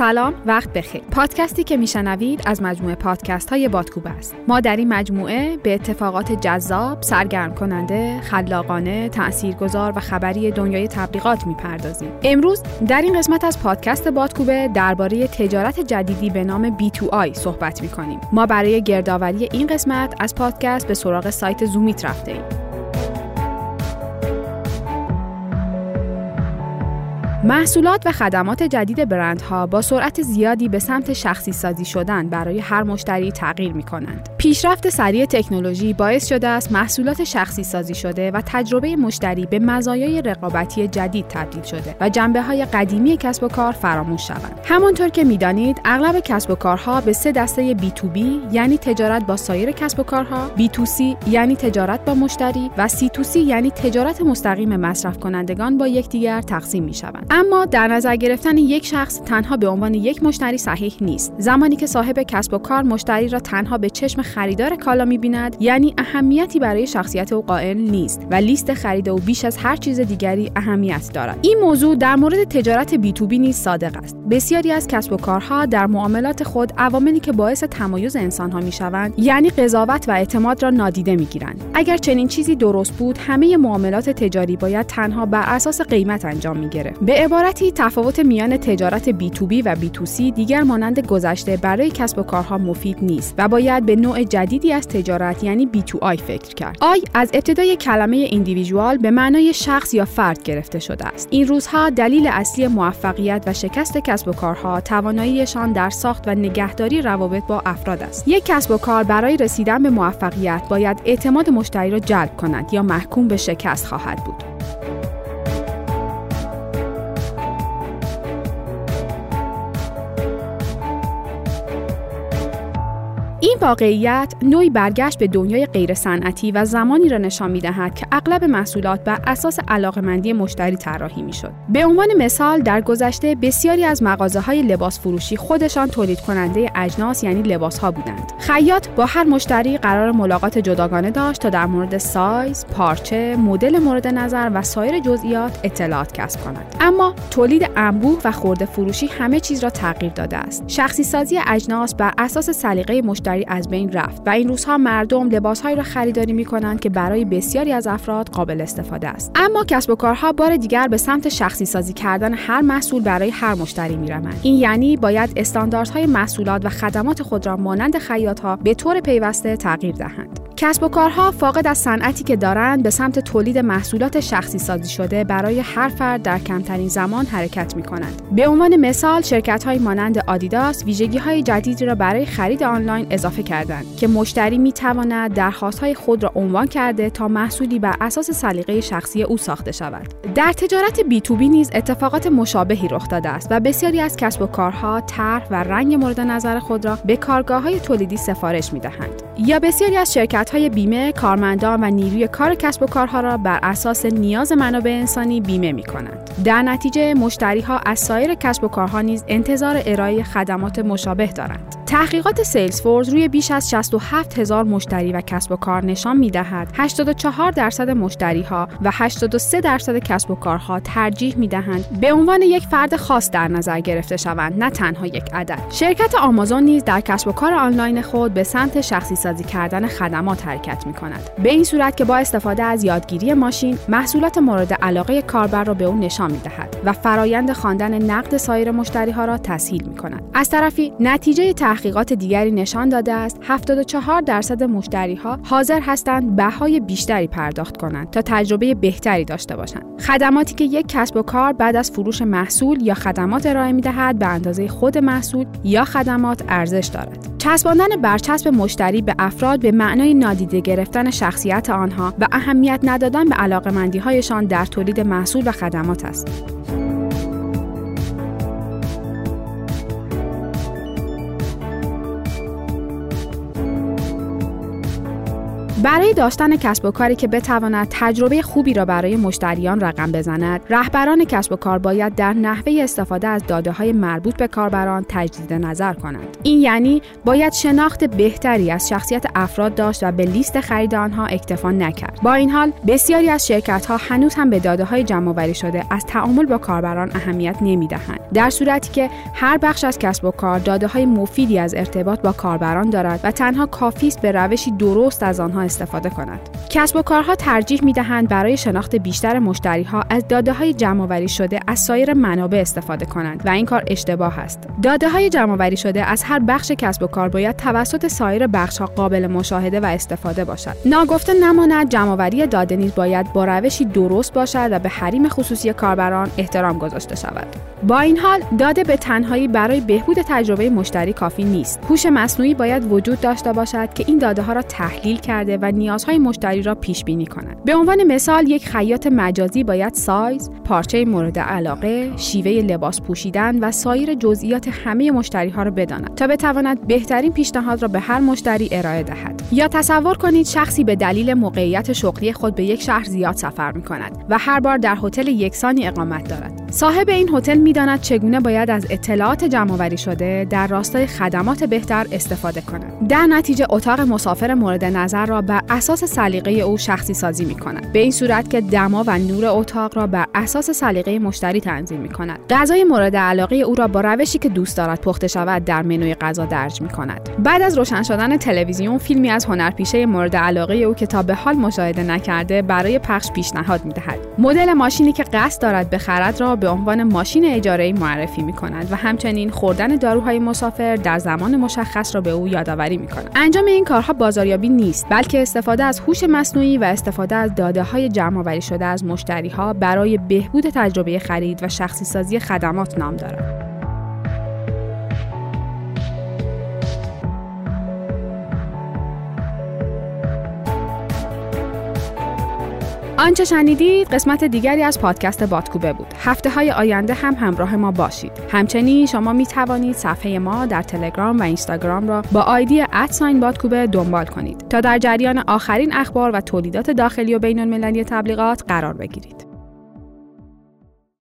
سلام وقت بخیر. پادکستی که میشنوید از مجموعه پادکست های بادکوب است. ما در این مجموعه به اتفاقات جذاب سرگرم کننده خلاقانه تاثیرگذار و خبری دنیای تبلیغات می‌پردازیم. امروز در این قسمت از پادکست بادکوبه درباره تجارت جدیدی به نام B2I صحبت می‌کنیم. ما برای گردآوری این قسمت از پادکست به سراغ سایت زومیت رفته ایم. محصولات و خدمات جدید برندها با سرعت زیادی به سمت شخصی سازی شدن برای هر مشتری تغییر می کنند. پیشرفت سریع تکنولوژی باعث شده است محصولات شخصی سازی شده و تجربه مشتری به مزایای رقابتی جدید تبدیل شده و جنبه های قدیمی کسب و کار فراموش شوند. همانطور که می‌دانید اغلب کسب و کارها به سه دسته B2B یعنی تجارت با سایر کسب و کارها، B2C یعنی تجارت با مشتری و C2C یعنی تجارت مستقیم مصرف کنندگان با یکدیگر تقسیم می شوند. اما در نظر گرفتن یک شخص تنها به عنوان یک مشتری صحیح نیست. زمانی که صاحب کسب و کار مشتری را تنها به چشم خریدار کالا می‌بیند یعنی اهمیتی برای شخصیت او قائل نیست و لیست خرید او بیش از هر چیز دیگری اهمیت دارد. این موضوع در مورد تجارت بی تو بی نیز صادق است. بسیاری از کسب و کارها در معاملات خود عواملی که باعث تمایز انسانها می‌شوند یعنی قضاوت و اعتماد را نادیده می‌گیرند. اگر چنین چیزی درست بود همه معاملات تجاری باید تنها بر اساس قیمت انجام می‌گرفت. عبارتی تفاوت میان تجارت B2B و B2C دیگر مانند گذشته برای کسب و کارها مفید نیست و باید به نوع جدیدی از تجارت یعنی B2I فکر کرد. آی از ابتدای کلمه ایندیویژوال به معنای شخص یا فرد گرفته شده است. این روزها دلیل اصلی موفقیت و شکست کسب و کارها تواناییشان در ساخت و نگهداری روابط با افراد است. یک کسب و کار برای رسیدن به موفقیت باید اعتماد مشتری را جلب کند یا محکوم به شکست خواهد بود. واقعیت نوعی برگشت به دنیای غیر صنعتی و زمانی را نشان می‌دهد که اغلب محصولات بر اساس علاقمندی مشتری طراحی می‌شد. به عنوان مثال در گذشته بسیاری از مغازه‌های لباس فروشی خودشان تولید کننده اجناس یعنی لباس‌ها بودند. خیاط با هر مشتری قرار ملاقات جداگانه داشت تا در مورد سایز، پارچه، مدل مورد نظر و سایر جزئیات اطلاعات کسب کند. اما تولید انبوه و خورده فروشی همه چیز را تغییر داده است. شخصی سازی اجناس بر اساس سلیقه مشتری از بین رفت و این روزها مردم لباسهایی را خریداری می کنند که برای بسیاری از افراد قابل استفاده است اما کسب و کارها بار دیگر به سمت شخصی سازی کردن هر محصول برای هر مشتری می روند. این یعنی باید استانداردهای محصولات و خدمات خود را مانند خیاطها به طور پیوسته تغییر دهند کسب و کارها فاقد از صنعتی که دارند به سمت تولید محصولات شخصی سازی شده برای هر فرد در کمترین زمان حرکت می کنند. به عنوان مثال شرکت های مانند آدیداس ویژگی های جدیدی را برای خرید آنلاین اضافه کردند که مشتری می تواند درخواست های خود را عنوان کرده تا محصولی بر اساس سلیقه شخصی او ساخته شود. در تجارت بی تو بی نیز اتفاقات مشابهی رخ داده است و بسیاری از کسب و کارها طرح و رنگ مورد نظر خود را به کارگاه های تولیدی سفارش می دهند. یا بسیاری از شرکت های بیمه کارمندان و نیروی کار کسب و کارها را بر اساس نیاز منابع انسانی بیمه می کنند. در نتیجه مشتری ها از سایر کسب و کارها نیز انتظار ارائه خدمات مشابه دارند. تحقیقات سیلز فورس روی بیش از 67 هزار مشتری و کسب و کار نشان می دهد 84 درصد مشتری ها و 83 درصد کسب و کارها ترجیح می دهند به عنوان یک فرد خاص در نظر گرفته شوند نه تنها یک عدد. شرکت آمازون نیز در کسب و کار آنلاین خود به سمت شخصی سازی کردن خدمات حرکت می کند. به این صورت که با استفاده از یادگیری ماشین محصولات مورد علاقه کاربر را به او نشان می دهد و فرایند خواندن نقد سایر مشتری ها را تسهیل می کند. از طرفی نتیجه تحقیقات دیگری نشان داده است 74 درصد مشتری ها حاضر هستند بهای بیشتری پرداخت کنند تا تجربه بهتری داشته باشند. خدماتی که یک کسب و کار بعد از فروش محصول یا خدمات ارائه می دهد به اندازه خود محصول یا خدمات ارزش دارد. چسباندن برچسب مشتری به افراد به معنای نادیده گرفتن شخصیت آنها و اهمیت ندادن به علاقمندی هایشان در تولید محصول و خدمات است. برای داشتن کسب و کاری که بتواند تجربه خوبی را برای مشتریان رقم بزند رهبران کسب و کار باید در نحوه استفاده از داده های مربوط به کاربران تجدید نظر کنند. این یعنی باید شناخت بهتری از شخصیت افراد داشت و به لیست خرید آنها اکتفا نکرد. با این حال بسیاری از شرکت ها هنوز هم به داده های جمع شده از تعامل با کاربران اهمیت نمی‌دهند. در صورتی که هر بخش از کسب و کار داده های مفیدی از ارتباط با کاربران دارد و تنها کافی است به روشی درست از آنها استفاده کند. کسب و کارها ترجیح می دهند برای شناخت بیشتر مشتری ها از داده های جمع شده از سایر منابع استفاده کنند و این کار اشتباه است. داده های جمع شده از هر بخش کسب و کار باید توسط سایر بخش ها قابل مشاهده و استفاده باشد. ناگفته نماند جمعآوری داده نیز باید با روشی درست باشد و به حریم خصوصی کاربران احترام گذاشته شود. با این حال داده به تنهایی برای بهبود تجربه مشتری کافی نیست. هوش مصنوعی باید وجود داشته باشد که این داده ها را تحلیل کرده و نیازهای مشتری را پیش بینی کند. به عنوان مثال یک خیاط مجازی باید سایز پارچه مورد علاقه شیوه لباس پوشیدن و سایر جزئیات همه مشتری ها را بداند تا بتواند بهترین پیشنهاد را به هر مشتری ارائه دهد. یا تصور کنید شخصی به دلیل موقعیت شغلی خود به یک شهر زیاد سفر می کند و هر بار در هتل یکسانی اقامت دارد. صاحب این هتل می‌داند چگونه باید از اطلاعات جمعآوری شده در راستای خدمات بهتر استفاده کند. در نتیجه اتاق مسافر مورد نظر را بر اساس سلیقه او شخصی سازی می کند به این صورت که دما و نور اتاق را بر اساس سلیقه مشتری تنظیم می کند غذای مورد علاقه او را با روشی که دوست دارد پخته شود در منوی غذا درج می کند بعد از روشن شدن تلویزیون فیلمی از هنرپیشه مورد علاقه او که تا به حال مشاهده نکرده برای پخش پیشنهاد می دهد مدل ماشینی که قصد دارد بخرد را به عنوان ماشین اجاره معرفی می کند و همچنین خوردن داروهای مسافر در زمان مشخص را به او یادآوری می کند. انجام این کارها بازاریابی نیست بلکه استفاده از هوش مصنوعی و استفاده از داده های جمع آوری شده از مشتری ها برای بهبود تجربه خرید و شخصی سازی خدمات نام دارد. آنچه شنیدید قسمت دیگری از پادکست بادکوبه بود. هفته های آینده هم همراه ما باشید. همچنین شما می توانید صفحه ما در تلگرام و اینستاگرام را با آیدی ادساین بادکوبه دنبال کنید تا در جریان آخرین اخبار و تولیدات داخلی و بین المللی تبلیغات قرار بگیرید.